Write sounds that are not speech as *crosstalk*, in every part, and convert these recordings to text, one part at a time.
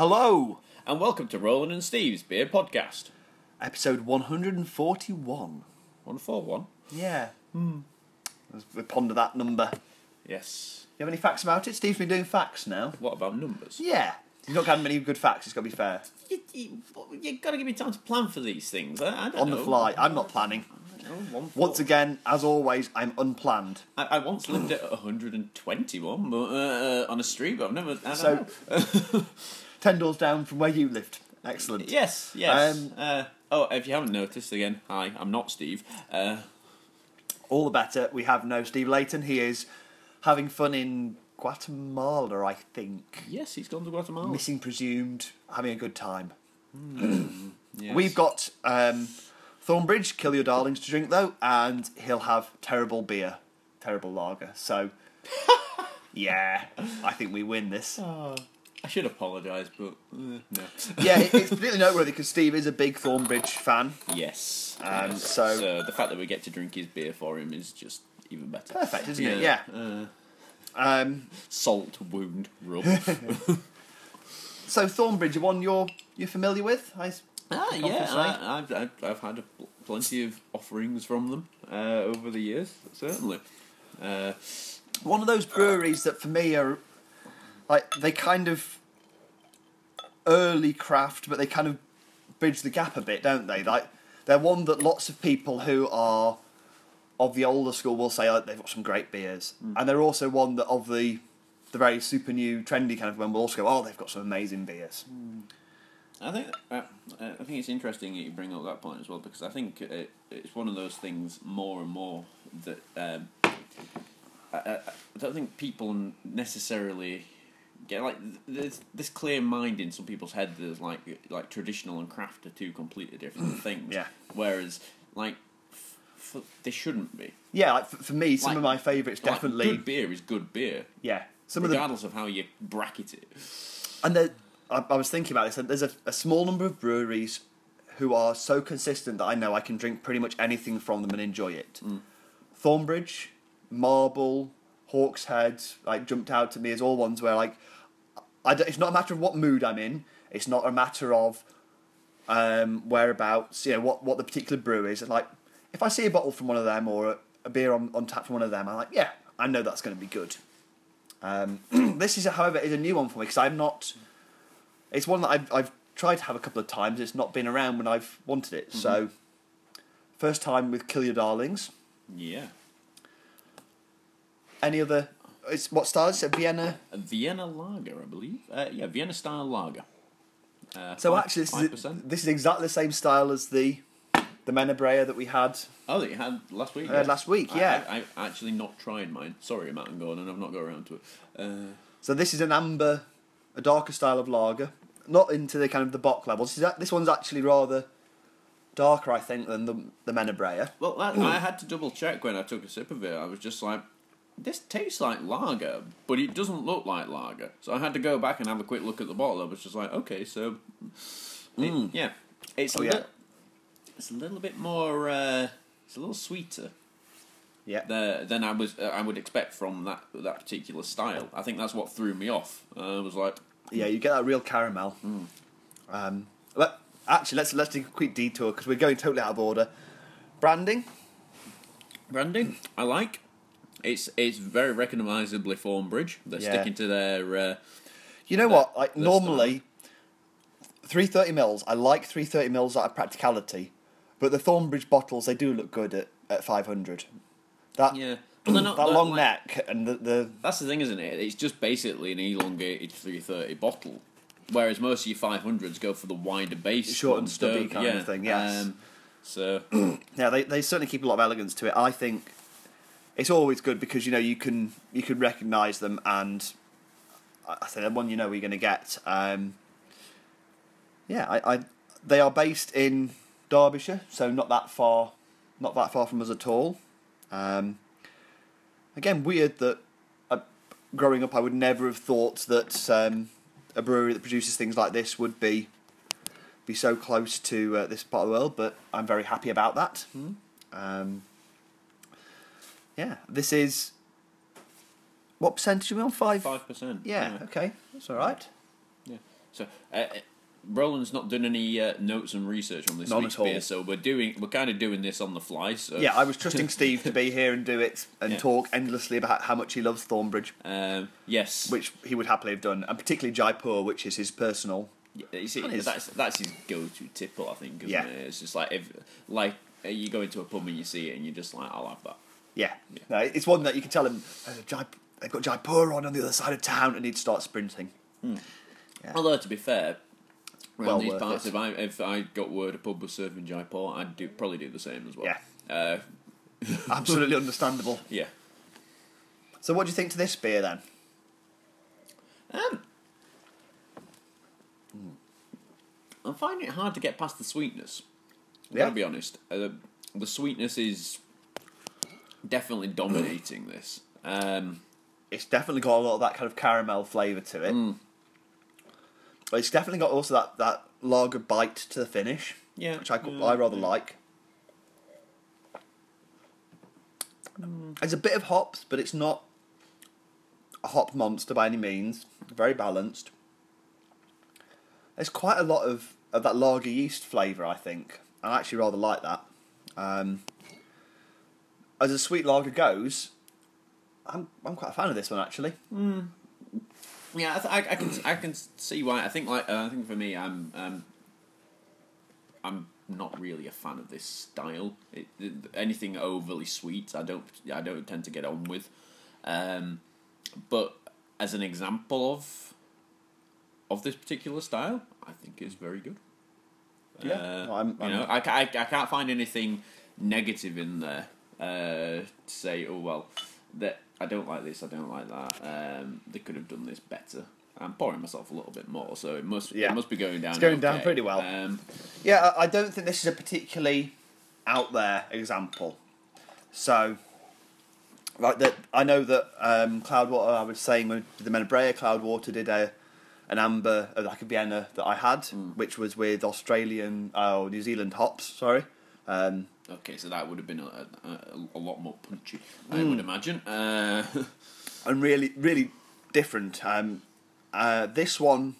Hello, and welcome to Roland and Steve's Beer Podcast. episode 141. One four one. Yeah. Hmm. We ponder that number. Yes. You have any facts about it? Steve's been doing facts now. What about numbers? Yeah. He's not got many good facts, it's got to be fair. You, you, you got to give me time to plan for these things. I, I don't On the know. fly. I'm not planning. I don't know, one four- Once again, as always, I'm unplanned. I, I once lived at 121 but, uh, on a street, but I've never. I don't So- know. *laughs* Ten doors down from where you lived. Excellent. yes, yes. Um, uh, oh, if you haven't noticed, again, hi, I'm not Steve. Uh, All the better. We have no Steve Layton. He is having fun in Guatemala, I think. yes, he's gone to Guatemala. Missing presumed, having a good time. *coughs* Yes. We've got um, Thornbridge, Kill Your Darlings to drink though, and he'll have terrible beer, terrible lager. So, *laughs* yeah, I think we win this. I should apologise, but uh, no. *laughs* Yeah, it- it's particularly noteworthy because Steve is a big Thornbridge fan. Yes. Um, yes. so- the fact that we get to drink his beer for him is just even better. Perfect, isn't it? Yeah. Uh, Um, salt wound rub. *laughs* so Thornbridge, one you're you're familiar with? I, ah, yeah. I, I've, I've I've had a pl- plenty of offerings from them uh, over the years. Certainly. Uh, one of those breweries that for me are like they kind of early craft, but they kind of bridge the gap a bit, don't they? Like they're one that lots of people who are of the older school will say oh, they've got some great beers, and they're also one that of the the very super new trendy kind of one will also go oh they've got some amazing beers. I think uh, I think it's interesting that you bring up that point as well because I think it, it's one of those things more and more that um, I, I, I don't think people necessarily get like th- there's this clear mind in some people's head that there's like like traditional and craft are two completely different *clears throat* things. Yeah. Whereas like f- f- they shouldn't be. Yeah, like for, for me, some Like- of my favourites Like, definitely. good beer is good beer, yeah, some of the regardless of how you bracket it. And there, I, I was thinking about this. and There's a, a small number of breweries who are so consistent that I know I can drink pretty much anything from them and enjoy it. Mm. Thornbridge, Marble, Hawkshead, like jumped out to me as all ones where like, it's not a matter of what mood I'm in. It's not a matter of um, whereabouts. You know what what the particular brew is. And like, if I see a bottle from one of them or a, a beer on, on tap from one of them, I'm like, yeah, I know that's going to be good. Um, *clears throat* this is, however, is a new one for me because I'm not. It's one that I've, I've tried to have a couple of times. It's not been around when I've wanted it. So, first time with Kill Your Darlings. Yeah. Any other? It's what style is it? Vienna. A Vienna lager, I believe. Uh, yeah, Vienna style lager. Uh, So five- actually, this is this is exactly the same style as the the Menabrea that we had. Oh, that you had last week. Uh, last week, yeah. I, I actually not tried mine. Sorry, Matt and Gordon, I've not got around to it. Uh, So this is an amber, a darker style of lager. Not into the kind of the bock levels. This, is, this one's actually rather darker, I think, than the the Menabrea. well, that, *clears throat* I had to double check when I took a sip of it. I was just like, this tastes like lager, but it doesn't look like lager. So I had to go back and have a quick look at the bottle. I was just like, okay, so it- yeah, it's Oh, a yeah. li- it's a little bit more. Uh, it's a little sweeter. Yeah. the, than I was uh, I would expect from that that particular style. I think that's what threw me off. Uh, I was like, Yeah, you get that real caramel. Um, let, actually, let's let's take a quick detour because we're going totally out of order. Branding. branding I like. It's it's very recognisably Thornbridge. They're Yeah. sticking to their. Uh, You know what? Like the normally, three thirty mils. I like three thirty mils out of practicality, but the Thornbridge bottles they do look good at, at five hundred. That yeah, but they're not *clears throat* that they're long like- neck and the, the That's the thing, isn't it? It's just basically an elongated 330 bottle. Whereas most of your 500s go for the wider base, Short and ones, stubby don't- kind of thing, yes. Um, so *clears throat* yeah they they certainly keep a lot of elegance to it. I think it's always good because you know you can you can recognise them and I think the one you know you're going to get. Um, yeah, I, I they are based in Derbyshire, so not that far, not that far from us at all. Um, again, weird that uh, growing up I would never have thought that um, a brewery that produces things like this would be be so close to uh, this part of the world, but I'm very happy about that. Um, yeah, this is what percentage are we on? Five. five percent. Yeah, okay, that's all right. Yeah. So, uh, uh, Roland's not done any uh, notes and research on this None week's beer, so we're doing we're kind of doing this on the fly. So Yeah, I was trusting *laughs* Steve to be here and do it and Yeah. talk endlessly about how much he loves Thornbridge, um, yes, which he would happily have done, and particularly Jaipur, which is his personal. Yeah, you see, That is- that's that's his go-to tipple, I think. Yeah. it? it's just like if like you go into a pub and you see it and you're just like, I'll have that. Yeah, Yeah. No, it's one that you can tell him. "There's they've got Jaipur on on the other side of town, and he'd start sprinting. Yeah. Although to be fair, Well these parts, it. if I if I got word a pub was serving Jaipur, I'd do probably do the same as well. Yeah. Uh, *laughs* Absolutely understandable. yeah. So, what do you think to this beer then? Um, I'm finding it hard to get past the sweetness. I've Yeah. Gotta be honest. Uh, the sweetness is definitely dominating this. Um, It's definitely got a lot of that kind of caramel flavour to it. Mm. But it's definitely got also that, that lager bite to the finish, yeah, which I, yeah, I rather yeah. like. There's a bit of hops, but it's not a hop monster by any means. Very balanced. There's quite a lot of, of that lager yeast flavour, I think. I actually rather like that. Um, as a sweet lager goes, I'm I'm quite a fan of this one actually. Yeah, I, th- I, I can I can see why. I think like uh, I think for me, I'm um, I'm not really a fan of this style. It, it, anything overly sweet, I don't I don't tend to get on with. Um, but as an example of of this particular style, I think is very good. Yeah, Uh, well, I'm- you I'm- know, I, I, I can't find anything negative in there uh, to say, oh well, that I don't like this, I don't like that. Um, they could have done this better. I'm pouring myself a little bit more, so it must Yeah. it must be going down. It's going down pretty well. Um, Yeah, I don't think this is a particularly out there example. So, like that, I know that um, Cloudwater. I was saying when the Menabrea, Cloudwater did a an amber, uh, like a Vienna that I had, Hmm. which was with Australian, oh New Zealand hops. Sorry. Um, okay, so that would have been a, a, a lot more punchy, I Hmm. would imagine. Uh, *laughs* and really, really different. Um, uh, this one,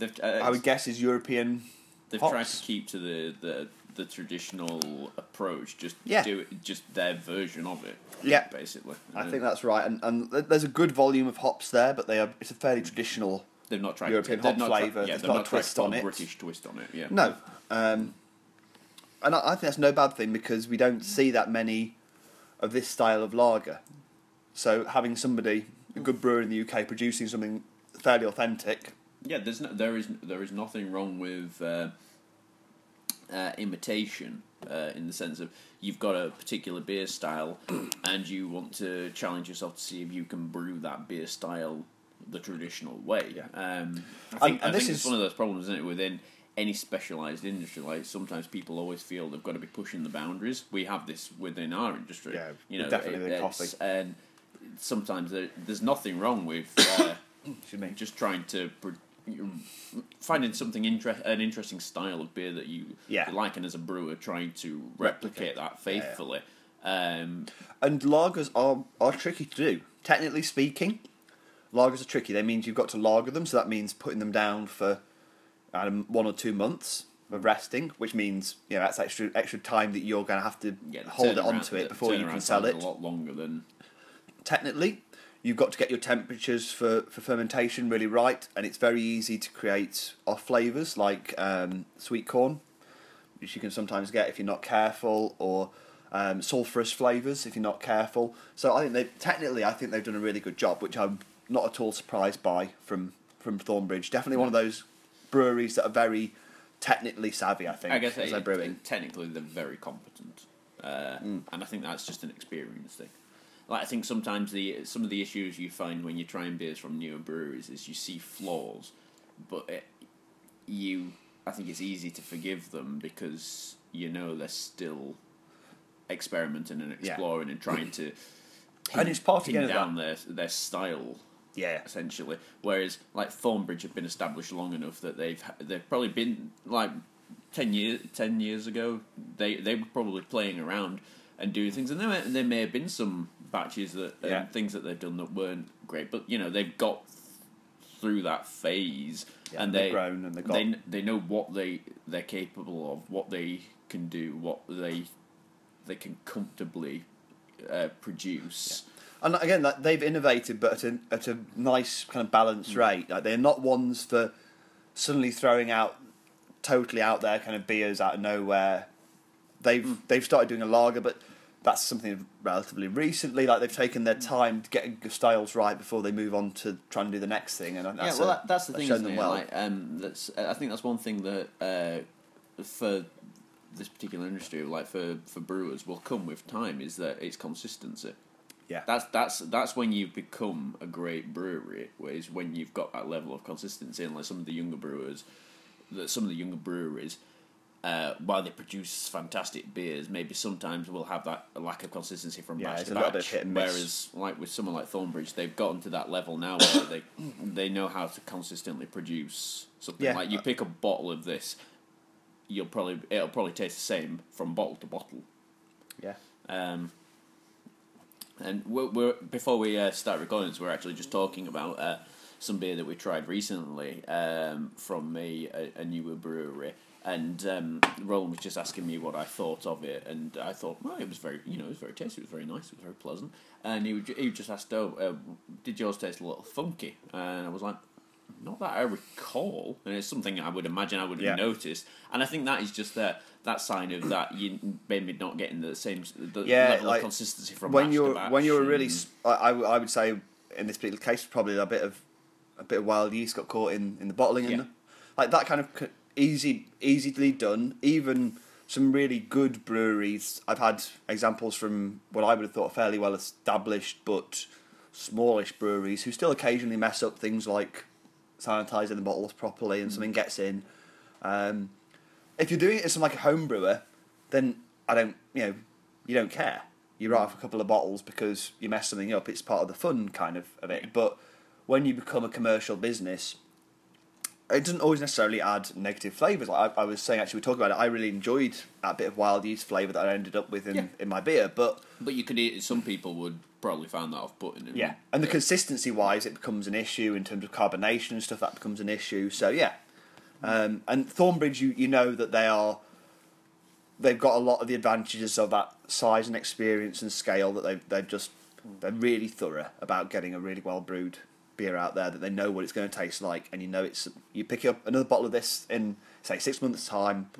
uh, I would guess, is European. They've hops. tried to keep to the, the, the traditional approach, just Yeah. do it, just their version of it. Yeah. basically. I think that's right, and, and there's a good volume of hops there, but they are. It's a fairly traditional. they've not tried European they've hop flavour, Yeah, they've not a not tried twist on a it. British twist on it. Yeah. No, um, and I, I think that's no bad thing because we don't see that many of this style of lager. So having somebody, a good brewer in the UK, producing something fairly authentic. Yeah, there's no, there is there is nothing wrong with uh, uh, imitation uh, in the sense of you've got a particular beer style *clears throat* and you want to challenge yourself to see if you can brew that beer style the traditional way. Yeah. Um, I And- think, and I this think is- one of those problems, isn't it, within any specialized industry? Like sometimes people always feel they've got to be pushing the boundaries. We have this within our industry. Yeah, you know, definitely with it's- coffee. and sometimes there, there's nothing wrong with. Uh, just trying to finding something inter- an interesting style of beer that you Yeah. like, and as a brewer, trying to Replicate. replicate that faithfully. Um, And lagers are are tricky to do. Technically speaking, lagers are tricky. That means you've got to lager them, so that means putting them down for um, one or two months of resting, which means you know that's extra extra time that you're going to have to yeah, hold it onto it before you can sell it. A lot longer than technically you've got to get your temperatures for, for fermentation really right and it's very easy to create off flavors like um, sweet corn which you can sometimes get if you're not careful or um, sulfurous flavors if you're not careful. So i think they technically i think they've done a really good job which i'm not at all surprised by from from thornbridge. Definitely one of those breweries that are very technically savvy i think I guess as they're brewing technically they're very competent, uh, Mm. and I think that's just an experience thing. Like I think sometimes the some of the issues you find when you're trying beers from newer breweries is you see flaws, but it, you I think it's easy to forgive them because you know they're still experimenting and Yeah. exploring and trying to pin, And it's part pin down their their style yeah essentially. Whereas like Thornbridge have been established long enough that they've they've probably been like ten years ten years ago they they were probably playing around and doing things, and there may, there may have been some batches that um, Yeah. things that they've done that weren't great, but you know they've got through that phase, Yeah, and they've grown and they've got- they they know what they they're capable of, what they can do, what they they can comfortably uh, produce. And again, like, they've innovated, but at a, at a nice kind of balanced rate. Like they're not ones for suddenly throwing out totally out there kind of beers out of nowhere. They've they've started doing a lager, but that's something relatively recently. Like they've taken their time to get the styles right before they move on to trying to do the next thing. And that's yeah, well, a- that, that's the thing. shown Isn't them it? well. Like, um, that's I think that's one thing that uh, for this particular industry, like for for brewers, will come with time is that it's consistency. Yeah, That's that's that's when you've become a great brewery. Is when you've got that level of consistency. And like some of the younger brewers, that some of the younger breweries, uh, while they produce fantastic beers, maybe sometimes will have that lack of consistency from Yeah, batch to batch. bit hit and miss. Whereas, like with someone like Thornbridge, they've gotten to that level now where they *coughs* they know how to consistently produce something. Yeah. Like you pick a bottle of this, you'll probably it'll probably taste the same from bottle to bottle. yeah. Um, and we're, we're before we uh, start recording this, we're actually just talking about uh, some beer that we tried recently um, from a, a, a newer brewery. And um, Roland was just asking me what I thought of it, and I thought, well, it was very, you know, it was very tasty, it was very nice, it was very pleasant. And he would, he just asked, oh, uh, did yours taste a little funky? And I was like, not that I recall, and it's something I would imagine I would have Yeah. noticed. And I think that is just uh, that sign of that you maybe not getting the same the Yeah, level like, of consistency from when you're when you're really, I, s- I, I w- I would say in this particular case probably a bit of a bit of wild yeast got caught in, in the bottling Yeah. and like that kind of easy easily done. Even some really good breweries. I've had examples from what I would have thought fairly well established but smallish breweries who still occasionally mess up things like sanitizing the bottles properly and something gets in. Um, if you're doing it as some like a home brewer, then I don't, you know, you don't care. You write off a couple of bottles because you mess something up. It's part of the fun kind of of it. But when you become a commercial business, it doesn't always necessarily add negative flavors. Like I, I was saying, actually, we talked about it. I really enjoyed that bit of wild yeast flavor that I ended up with in, Yeah. in my beer. But but you could eat, It. some people would probably find that off putting. yeah, and the consistency wise, it becomes an issue in terms of carbonation and stuff. That becomes an issue. So yeah, um, and Thornbridge, you you know that they are. They've got a lot of the advantages of that size and experience and scale that they they've just they're really thorough about getting a really well brewed beer out there that they know what it's going to taste like and you know it's you pick up another bottle of this in say six months time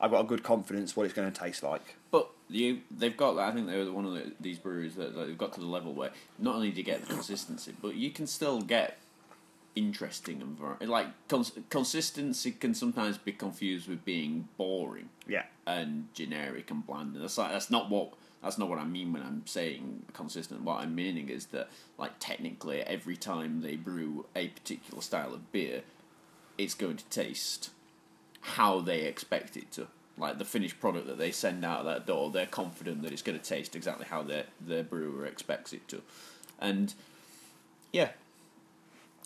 I've got a good confidence what it's going to taste like But you, they've got. I think they're one of the, these breweries that, that they've got to the level where not only do you get the consistency, but you can still get interesting and var- like cons- consistency can sometimes be confused with being boring yeah and generic and bland. And that's like that's not what that's not what I mean when I'm saying consistent. What I'm meaning is that like technically every time they brew a particular style of beer, it's going to taste how they expect it to. Like the finished product that they send out that door, they're confident that it's going to taste exactly how their their brewer expects it to, and yeah,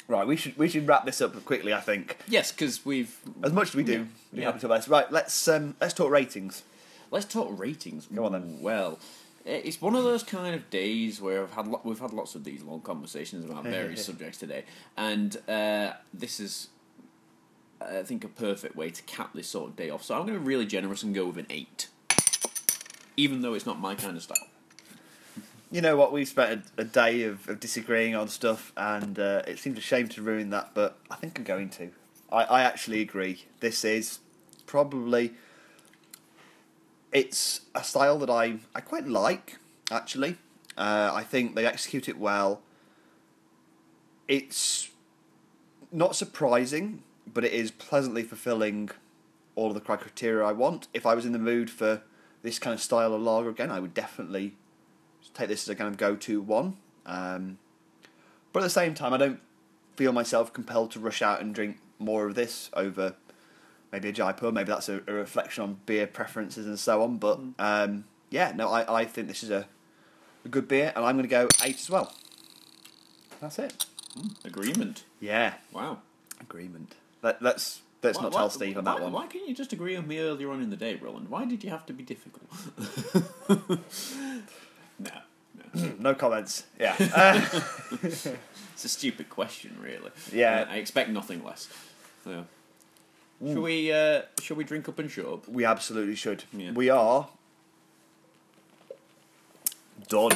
right we should we should wrap this up quickly I think yes, because we've as much as we do Yeah. we're Yeah. happy to this. right let's um, let's talk ratings Let's talk ratings. Go on then. Well, eh, it's one of those kind of days where I've had lo- we've had lots of these long conversations about various subjects today, and uh, this is, I think, a perfect way to cap this sort of day off. So I'm going to be really generous and go with an eight, even though it's not my kind of style. you know what? We've spent a, a day of, of disagreeing on stuff, and uh, it seems a shame to ruin that, but I think I'm going to. I, I actually agree. This is probably. It's a style that I, I quite like, actually. Uh, I think they execute it well. It's not surprising, but it is pleasantly fulfilling all of the criteria I want. If I was in the mood for this kind of style of lager again, I would definitely take this as a kind of go-to one. Um, but at the same time, I don't feel myself compelled to rush out and drink more of this over maybe a Jaipur. Maybe that's a, a reflection on beer preferences and so on. But um, yeah, no, I, I think this is a, a good beer, and I'm going to go eight as well. That's it. Agreement. Yeah, Wow. agreement. Let, let's let's Why- not why- tell Steve on that why- one. Why couldn't you just agree with me earlier on in the day, Roland? Why did you have to be difficult? *laughs* no, no. *clears throat* no comments. Yeah. Uh, *laughs* *laughs* It's a stupid question, really. Yeah. I expect nothing less. Yeah. Should we? Uh, shall we drink up and shut up? we absolutely should. Yeah. We are done.